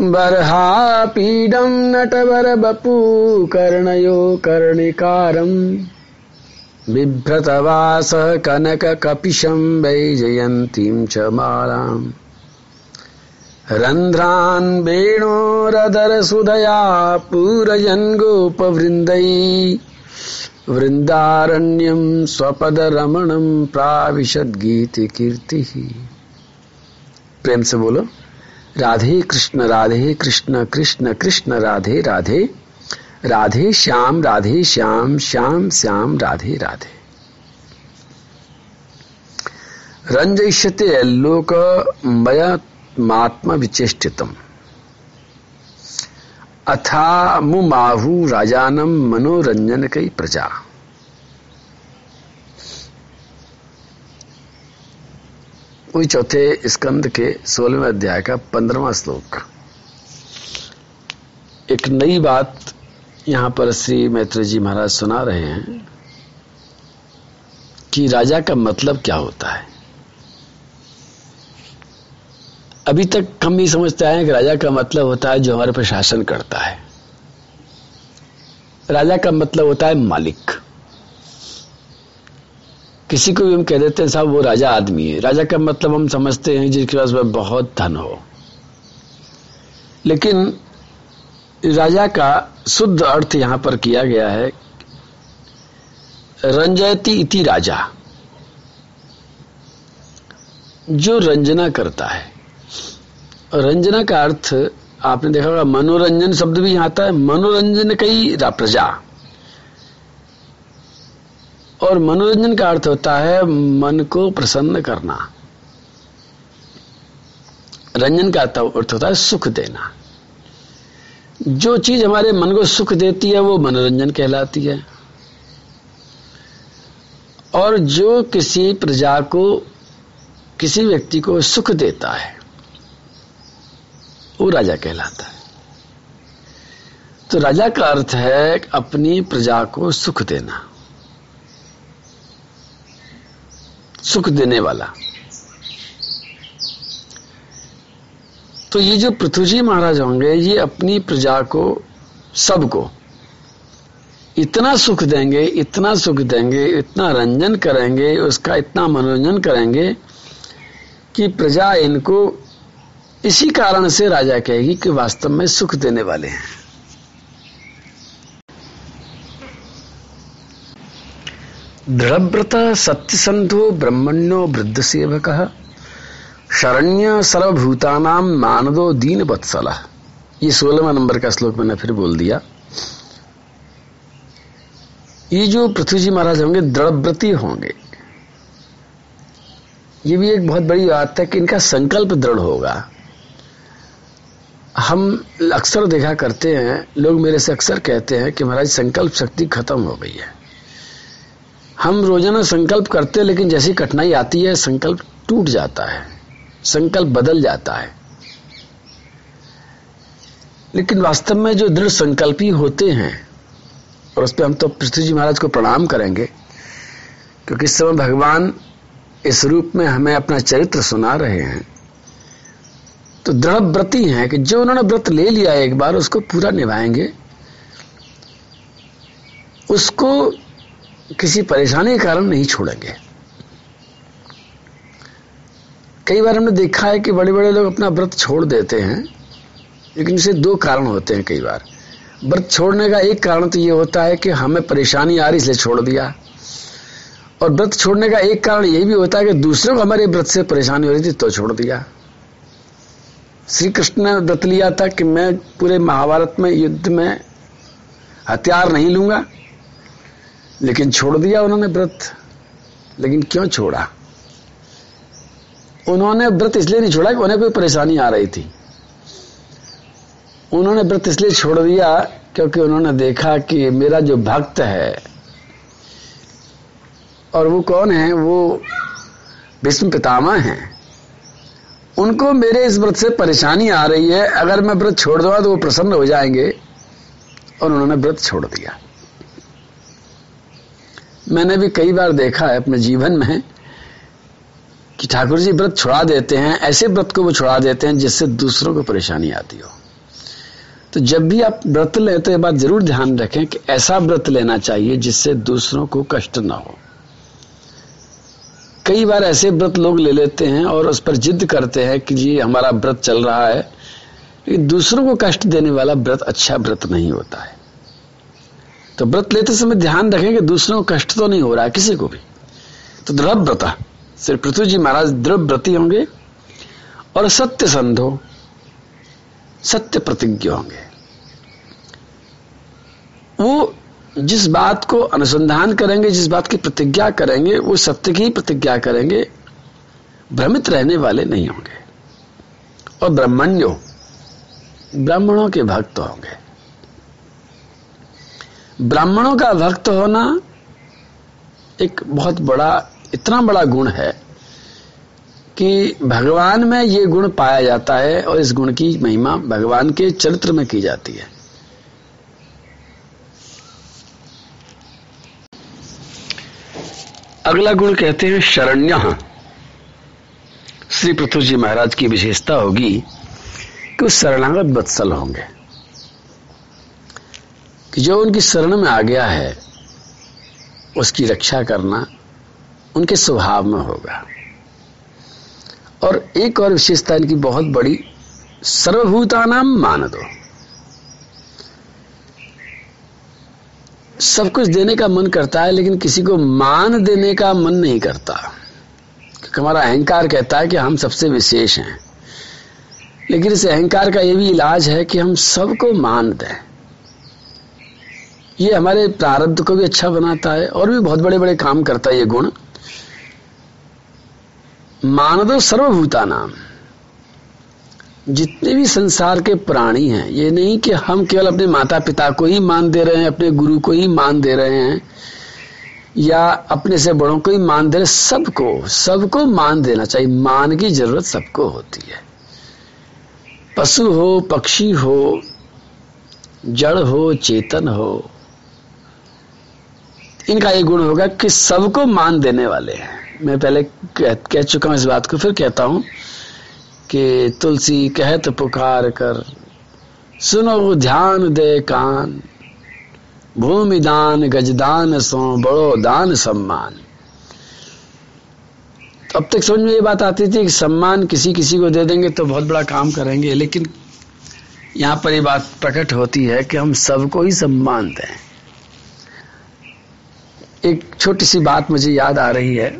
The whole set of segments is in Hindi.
बर्हापीडं नटवरबपू कर्णयो बिभ्रतवासः कनककपिशं वैजयन्तीं च मालाम्। रन्ध्रान् वेणोरदरसुधया पूरयन् गोपवृन्दै। वृन्दारण्यं स्वपदरमणं प्राविशद्गीतिकीर्तिः। प्रेम से बोलो। राधे कृष्ण राधे कृष्ण कृष्ण कृष्ण, राधे राधे। राधे श्याम राधे श्याम श्याम श्याम, राधे राधे। रंजयते लोक मयमात्म विचेष्टितम अथा मुमाहु राजानम मनोरंजन कई प्रजा। वही चौथे स्कंद के सोलहवें अध्याय का पंद्रवा श्लोक एक नई बात यहाँ पर श्री मैत्री जी महाराज सुना रहे हैं कि राजा का मतलब क्या होता है। अभी तक हम ये समझते आए कि राजा का मतलब होता है जो हमारे पर शासन करता है। राजा का मतलब होता है मालिक। किसी को भी हम कह देते हैं, साहब, वो राजा आदमी है। राजा का मतलब हम समझते हैं, जिसके पास बहुत धन हो। लेकिन राजा का शुद्ध अर्थ यहाँ पर किया गया है, रंजयती इति राजा। जो रंजना करता है। रंजना का अर्थ आपने देखा होगा, मनोरंजन शब्द भी यहाँ आता है, मनोरंजन कई प्रजा और मनोरंजन का अर्थ होता है मन को प्रसन्न करना। रंजन का अर्थ होता है सुख देना। जो चीज़ हमारे मन को सुख देती है, वो मनोरंजन कहलाती है। और जो किसी प्रजा को, किसी व्यक्ति को सुख देता है, वो राजा कहलाता है। तो राजा का अर्थ है अपनी प्रजा को सुख देना। सुख देने वाला। तो ये जो पृथ्वी जी महाराज होंगे, ये अपनी प्रजा को, सबको इतना सुख देंगे, इतना सुख देंगे, इतना रंजन करेंगे, उसका इतना मनोरंजन करेंगे कि प्रजा इनको इसी कारण से राजा कहेगी कि वास्तव में सुख देने वाले हैं। दृढ़व्रत सत्यसंधो ब्रह्मण्यो वृद्ध सेवक शरण्य सर्वभूतानाम मानदो दीन बत्सल ये सोलहवा नंबर का श्लोक मैंने फिर बोल दिया। ये जो पृथ्वी जी महाराज होंगे, दृढ़व्रती होंगे। ये भी एक बहुत बड़ी बात है कि इनका संकल्प दृढ़ होगा। हम अक्सर देखा करते हैं, लोग मेरे से अक्सर कहते हैं कि महाराज, संकल्प शक्ति खत्म हो गई है। हम रोज़ाना संकल्प करते हैं, लेकिन जैसी कठिनाई आती है, संकल्प टूट जाता है, संकल्प बदल जाता है। लेकिन वास्तव में जो दृढ़ संकल्पी होते हैं, और उस पर हम तो पृथ्वी जी महाराज को प्रणाम करेंगे, क्योंकि इस समय भगवान इस रूप में हमें अपना चरित्र सुना रहे हैं। तो दृढ़ व्रती हैं कि जो उन्होंने व्रत ले लिया एक बार, उसको पूरा निभाएँगे। उसको किसी परेशानी के कारण नहीं छोड़ेंगे। कई बार हमने देखा है कि बड़े बड़े लोग अपना व्रत छोड़ देते हैं, लेकिन इसे दो कारण होते हैं कई बार। व्रत छोड़ने का एक कारण तो ये होता है कि हमें परेशानी आ रही, इसलिए छोड़ दिया। और व्रत छोड़ने का एक कारण यह भी होता है कि दूसरों को हमारे व्रत से परेशानी हो रही थी तो छोड़ दिया। श्री कृष्ण ने व्रत लिया था कि मैं पूरे महाभारत में युद्ध में हथियार नहीं लूँगा। लेकिन छोड़ दिया उन्होंने व्रत। लेकिन क्यों छोड़ा? उन्होंने व्रत इसलिए नहीं छोड़ा कि उन्हें कोई परेशानी आ रही थी। उन्होंने व्रत इसलिए छोड़ दिया क्योंकि उन्होंने देखा कि मेरा जो भक्त है, और वो कौन है? वो भीष्म पितामह हैं। उनको मेरे इस व्रत से परेशानी आ रही है। अगर मैं व्रत छोड़ दूँगा तो वो प्रसन्न हो जाएँगे। और उन्होंने व्रत छोड़ दिया। मैंने भी कई बार देखा है अपने जीवन में कि ठाकुर जी व्रत छुड़ा देते हैं, ऐसे व्रत को वो छुड़ा देते हैं जिससे दूसरों को परेशानी आती हो। तो जब भी आप व्रत लें तो ये बात ज़रूर ध्यान रखें कि ऐसा व्रत लेना चाहिए जिससे दूसरों को कष्ट ना हो। कई बार ऐसे व्रत लोग ले लेते हैं और उस पर जिद करते हैं कि जी, हमारा व्रत चल रहा है। लेकिन दूसरों को कष्ट देने वाला व्रत अच्छा व्रत नहीं होता है। तो व्रत लेते समय ध्यान रखें कि दूसरों को कष्ट तो नहीं हो रहा है, किसी को भी। तो दृढ़ व्रता, श्री पृथ्वी जी महाराज दृढ़ व्रती होंगे और सत्य संधो, सत्य प्रतिज्ञ होंगे। वो जिस बात को अनुसंधान करेंगे, जिस बात की प्रतिज्ञा करेंगे, वो सत्य की प्रतिज्ञा करेंगे, भ्रमित रहने वाले नहीं होंगे। और ब्रह्मण्यो, ब्राह्मणों के भक्त होंगे। ब्राह्मणों का भक्त होना एक बहुत बड़ा, इतना बड़ा गुण है कि भगवान में ये गुण पाया जाता है और इस गुण की महिमा भगवान के चरित्र में की जाती है। अगला गुण कहते हैं शरण्य। श्री पृथ्वी जी महाराज की विशेषता होगी कि वो शरणागत बत्सल होंगे। कि जो उनकी शरण में आ गया है, उसकी रक्षा करना उनके स्वभाव में होगा। और एक और विशेषता इनकी बहुत बड़ी सर्वभूता नाम मान दो सब कुछ देने का मन करता है, लेकिन किसी को मान देने का मन नहीं करता। क्योंकि हमारा अहंकार कहता है कि हम सबसे विशेष हैं। लेकिन इस अहंकार का यह भी इलाज है कि हम सबको मान दें। ये हमारे प्रारब्ध को भी अच्छा बनाता है और भी बहुत बड़े बड़े काम करता है ये गुण। मानदो सर्वभूता नाम जितने भी संसार के प्राणी हैं, ये नहीं कि हम केवल अपने माता पिता को ही मान दे रहे हैं, अपने गुरु को ही मान दे रहे हैं, या अपने से बड़ों को ही मान दे रहे सबको सबको मान देना चाहिए। मान की ज़रूरत सबको होती है। पशु हो, पक्षी हो, जड़ हो, चेतन हो इनका ये गुण होगा कि सबको मान देने वाले हैं। मैं पहले कह, कह चुका हूँ इस बात को फिर कहता हूँ कि तुलसी कहत पुकार कर सुनो ध्यान दे कान भूमि दान गजदान सो बड़ो दान सम्मान। तो अब तक समझ में ये बात आती थी कि सम्मान किसी किसी को दे देंगे तो बहुत बड़ा काम करेंगे लेकिन यहाँ पर ये बात प्रकट होती है कि हम सबको ही सम्मान दें। एक छोटी सी बात मुझे याद आ रही है।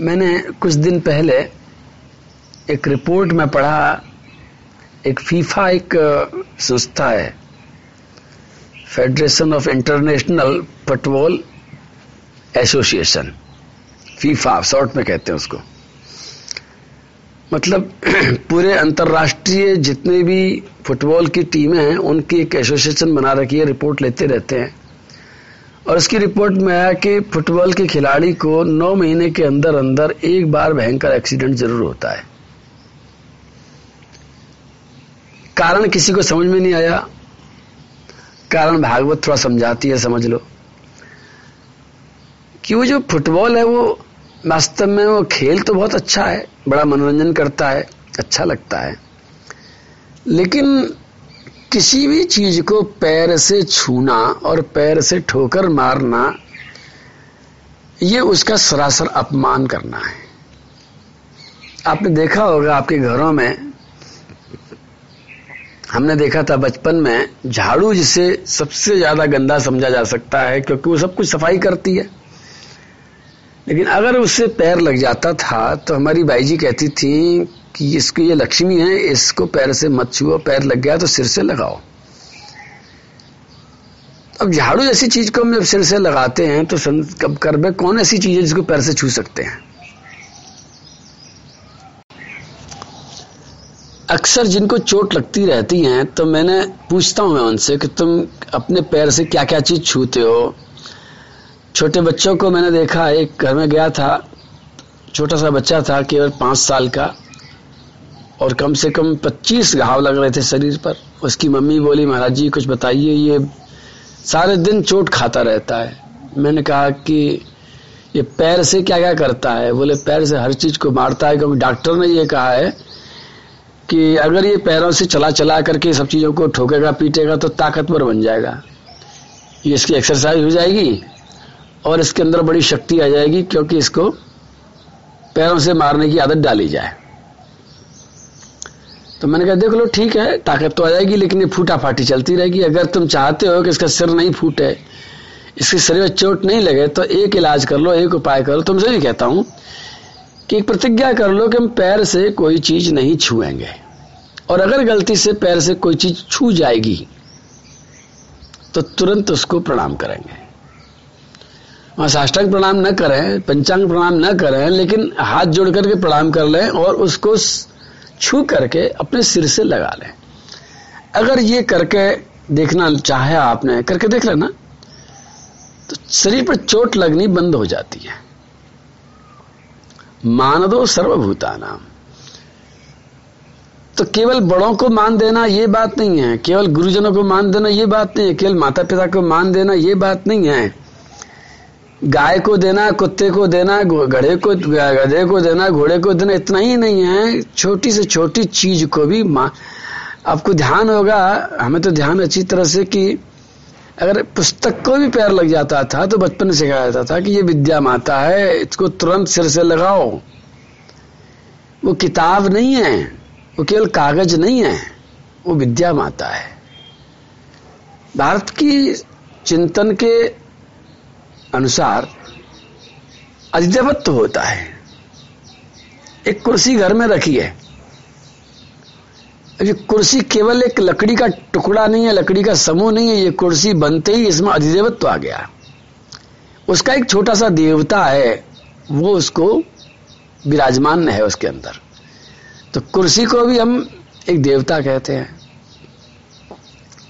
मैंने कुछ दिन पहले एक रिपोर्ट में पढ़ा, एक फीफा एक संस्था है Federation of International Football Association FIFA, short में कहते हैं उसको। मतलब पूरे अंतर्राष्ट्रीय जितने भी फुटबॉल की टीमें हैं, उनकी एक एसोसिएशन बना रखी है, रिपोर्ट लेते रहते हैं। और उसकी रिपोर्ट में आया कि फुटबॉल के खिलाड़ी को नौ महीने के अंदर अंदर एक बार भयंकर एक्सीडेंट ज़रूर होता है। कारण किसी को समझ में नहीं आया। कारण भागवत थोड़ा समझाती है, समझ लो। कि वो जो फुटबॉल है, वो वास्तव में वो खेल तो बहुत अच्छा है, बड़ा मनोरंजन करता है अच्छा लगता है। लेकिन किसी भी चीज़ को पैर से छूना और पैर से ठोकर मारना, ये उसका सरासर अपमान करना है। आपने देखा होगा आपके घरों में, हमने देखा था बचपन में, झाड़ू जिसे सबसे ज़्यादा गंदा समझा जा सकता है, क्योंकि वो सब कुछ सफ़ाई करती है। लेकिन अगर उससे पैर लग जाता था तो हमारी बाई जी कहती थी कि इसको ये लक्ष्मी है, इसको पैर से मत छुओ, पैर लग गया तो सिर से लगाओ। अब झाड़ू जैसी चीज़ को हम जब सिर से लगाते हैं तो कब कर में कौन ऐसी चीज़ है जिसको पैर से छू सकते हैं? अक्सर जिनको चोट लगती रहती है तो मैंने पूछता हूँ मैं उनसे कि तुम अपने पैर से क्या क्या चीज़ छूते हो? छोटे बच्चों को मैंने देखा, एक घर में गया था, छोटा सा बच्चा था, केवल पाँच साल का, और कम से कम पच्चीस घाव लग रहे थे शरीर पर। उसकी मम्मी बोली, महाराज जी, कुछ बताइए, ये सारे दिन चोट खाता रहता है। मैंने कहा कि, ये पैर से क्या क्या करता है? बोले, पैर से हर चीज़ को मारता है। क्योंकि डॉक्टर ने ये कहा है कि अगर ये पैरों से चला चला करके सब चीज़ों को ठोकेगा, पीटेगा तो ताकतवर बन जाएगा। ये इसकी एक्सरसाइज हो जाएगी? और इसके अंदर बड़ी शक्ति आ जाएगी क्योंकि इसको पैरों से मारने की आदत डाली जाए। तो मैंने कहा, देख लो, ठीक है, ताकत तो आ जाएगी, लेकिन ये फूटा फाटी चलती रहेगी। अगर तुम चाहते हो कि इसका सिर नहीं फूटे, इसके शरीर में चोट नहीं लगे तो एक इलाज कर लो, एक उपाय कर लो। तुमसे भी कहता हूँ कि एक प्रतिज्ञा कर लो कि हम पैर से कोई चीज़ नहीं छुएँगे। और अगर गलती से पैर से कोई चीज़ छू जाएगी तो तुरंत उसको प्रणाम करेंगे। वहाँ साष्टांग प्रणाम न करें, पंचांग प्रणाम न करें, लेकिन हाथ जोड़ करके प्रणाम कर लें और उसको छू करके अपने सिर से लगा लें। अगर ये करके देखना चाहे आपने, करके देख लेना तो शरीर पर चोट लगनी बंद हो जाती है। मान दो सर्वभूता नाम तो केवल बड़ों को मान देना ये बात नहीं है, केवल गुरुजनों को मान देना ये बात नहीं है, केवल माता पिता को मान देना ये बात नहीं है। गाय को देना, कुत्ते को देना गधे को गधे को देना, घोड़े को देना, इतना ही नहीं है। छोटी से छोटी चीज़ को भी आपको ध्यान होगा, हमें तो ध्यान अच्छी तरह से कि अगर पुस्तक को भी पैर लग जाता था तो बचपन से कहा जाता था कि ये विद्या माता है, इसको तुरंत सिर से लगाओ। वो किताब नहीं है, वो केवल कागज़ नहीं है, वो विद्या माता है। भारत की चिंतन के अनुसार अधिदेवत्व होता है। एक कुर्सी घर में रखी है। ये कुर्सी केवल एक लकड़ी का टुकड़ा नहीं है, लकड़ी का समूह नहीं है, ये कुर्सी बनते ही इसमें अधिदेवत्व आ गया। उसका एक छोटा सा देवता है, वो उसको विराजमान है उसके अंदर। तो कुर्सी को भी हम एक देवता कहते हैं।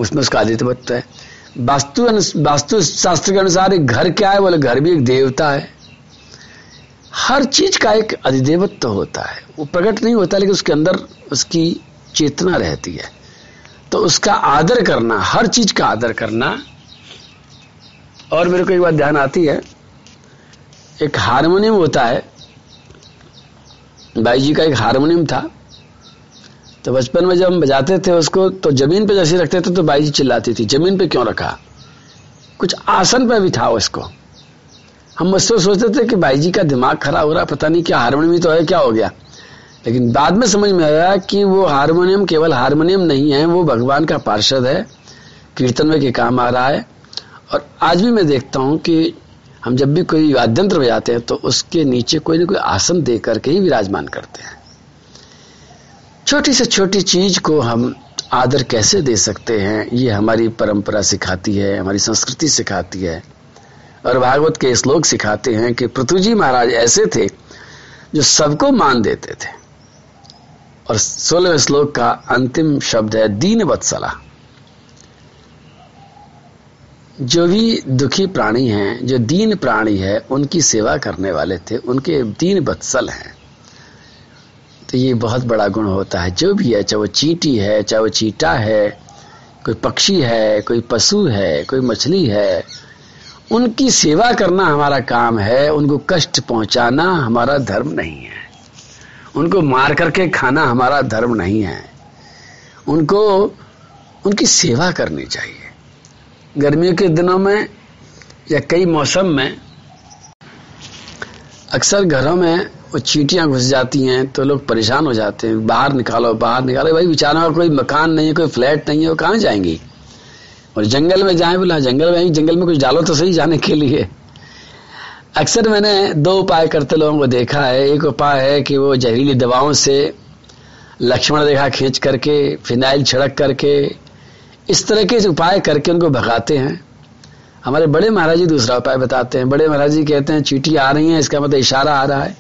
उसमें उसका अधिदेवत्व है। वास्तु वास्तु शास्त्र के अनुसार एक घर क्या है? बोले, घर भी एक देवता है। हर चीज़ का एक अधिदेवत्व तो होता है। वो प्रकट नहीं होता, लेकिन उसके अंदर उसकी चेतना रहती है। तो उसका आदर करना, हर चीज़ का आदर करना। और मेरे को एक बात ध्यान आती है, एक हारमोनियम होता है। भाई जी का एक हारमोनियम था। तो बचपन में जब हम बजाते थे उसको तो ज़मीन पे जैसे रखते थे तो बाई जी चिल्लाती थी, ज़मीन पे क्यों रखा? कुछ आसन पे था उसको। हम मुझसे सोचते थे कि भाई जी का दिमाग खराब हो रहा, पता नहीं क्या हारमोनियम तो है, क्या हो गया? लेकिन बाद में समझ में आया कि वो हारमोनियम केवल हारमोनियम नहीं है, वो भगवान का पार्षद है, कीर्तन में के काम आ रहा है। और आज भी मैं देखता हूँ कि हम जब भी कोई वाद्यंत्र बजाते हैं तो उसके नीचे कोई ना कोई आसन दे करके ही विराजमान करते हैं। छोटी से छोटी चीज़ को हम आदर कैसे दे सकते हैं, ये हमारी परंपरा सिखाती है, हमारी संस्कृति सिखाती है। और भागवत के श्लोक सिखाते हैं कि पृथ्वी जी महाराज ऐसे थे जो सबको मान देते थे। और सोलह श्लोक का अंतिम शब्द है, दीन वत्सला। जो भी दुखी प्राणी हैं, जो दीन प्राणी है, उनकी सेवा करने वाले थे, उनके दीन वत्सल हैं। तो ये बहुत बड़ा गुण होता है। जो भी है, चाहे वो चींटी है, चाहे वो चीटा है, कोई पक्षी है, कोई पशु है, कोई मछली है, उनकी सेवा करना हमारा काम है, उनको कष्ट पहुंचाना हमारा धर्म नहीं है। उनको मार करके खाना हमारा धर्म नहीं है। उनको, उनकी सेवा करनी चाहिए। गर्मियों के दिनों में या कई मौसम में अक्सर घरों में वो चीटियाँ घुस जाती हैं तो लोग परेशान हो जाते हैं। बाहर निकालो बाहर निकालो। भाई बेचारा कोई मकान नहीं है, कोई फ्लैट नहीं है, वो कहाँ जाएँगी? और जंगल में जाए बोला, जंगल में जंगल में कुछ डालो तो सही जाने के लिए। अक्सर मैंने दो उपाय करते लोगों को देखा है। एक उपाय है कि वो जहरीली दवाओं से लक्ष्मण रेखा खींच करके, फिनाइल छिड़क करके, इस तरह के उपाय करके उनको भगाते हैं। हमारे बड़े महाराज जी दूसरा उपाय बताते हैं। बड़े महाराज जी कहते हैं, चीटी आ रही है, इसका मतलब इशारा आ रहा है।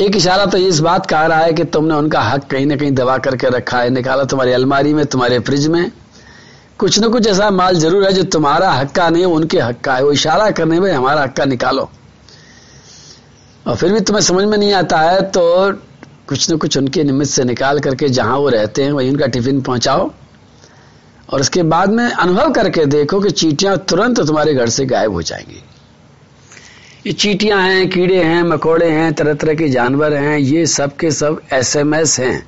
एक इशारा तो इस बात का आ रहा है कि तुमने उनका हक कहीं ना कहीं दबा करके रखा है। निकाला तुम्हारी अलमारी में, तुम्हारे फ्रिज में। कुछ न कुछ ऐसा माल ज़रूर है जो तुम्हारा हक का नहीं उनके हक का है। वो इशारा करने में हमारा हक का निकालो। और फिर भी तुम्हें समझ में नहीं आता है तो कुछ न कुछ उनके निमित्त से निकाल करके जहाँ वो रहते हैं, वहीं उनका टिफ़िन पहुंचाओ। और उसके बाद में अनुभव करके देखो कि चीटियाँ तुरंत तुम्हारे घर से गायब हो जाएँगी। ये चीटियाँ हैं, कीड़े हैं, मकोड़े हैं तरह तरह के जानवर हैं, ये सब के सब एसएमएस हैं।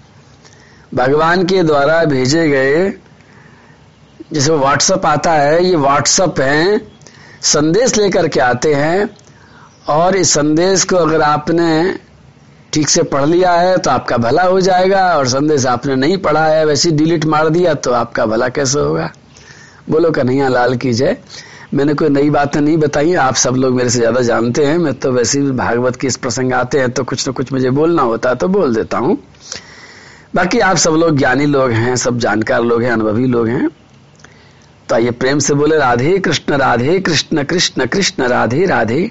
भगवान के द्वारा भेजे गए जैसे व्हाट्सअप आता है, ये व्हाट्सअप हैं, संदेश लेकर के आते हैं, और इस संदेश को अगर आपने ठीक से पढ़ लिया है तो आपका भला हो जाएगा और संदेश आपने नहीं पढ़ा है, वैसे डिलीट मार दिया तो आपका भला कैसे होगा? बोलो कन्हैया लाल की जय। मैंने कोई नई बात नहीं बताई, आप सब लोग मेरे से ज़्यादा जानते हैं, मैं तो वैसे भी भागवत के इस प्रसंग आते हैं तो कुछ ना कुछ मुझे बोलना होता है तो बोल देता हूँ। बाकी आप सब लोग ज्ञानी लोग हैं, सब जानकार लोग हैं, अनुभवी लोग हैं। तो आइए प्रेम से बोले, राधे कृष्ण राधे कृष्ण कृष्ण कृष्ण, राधे राधे।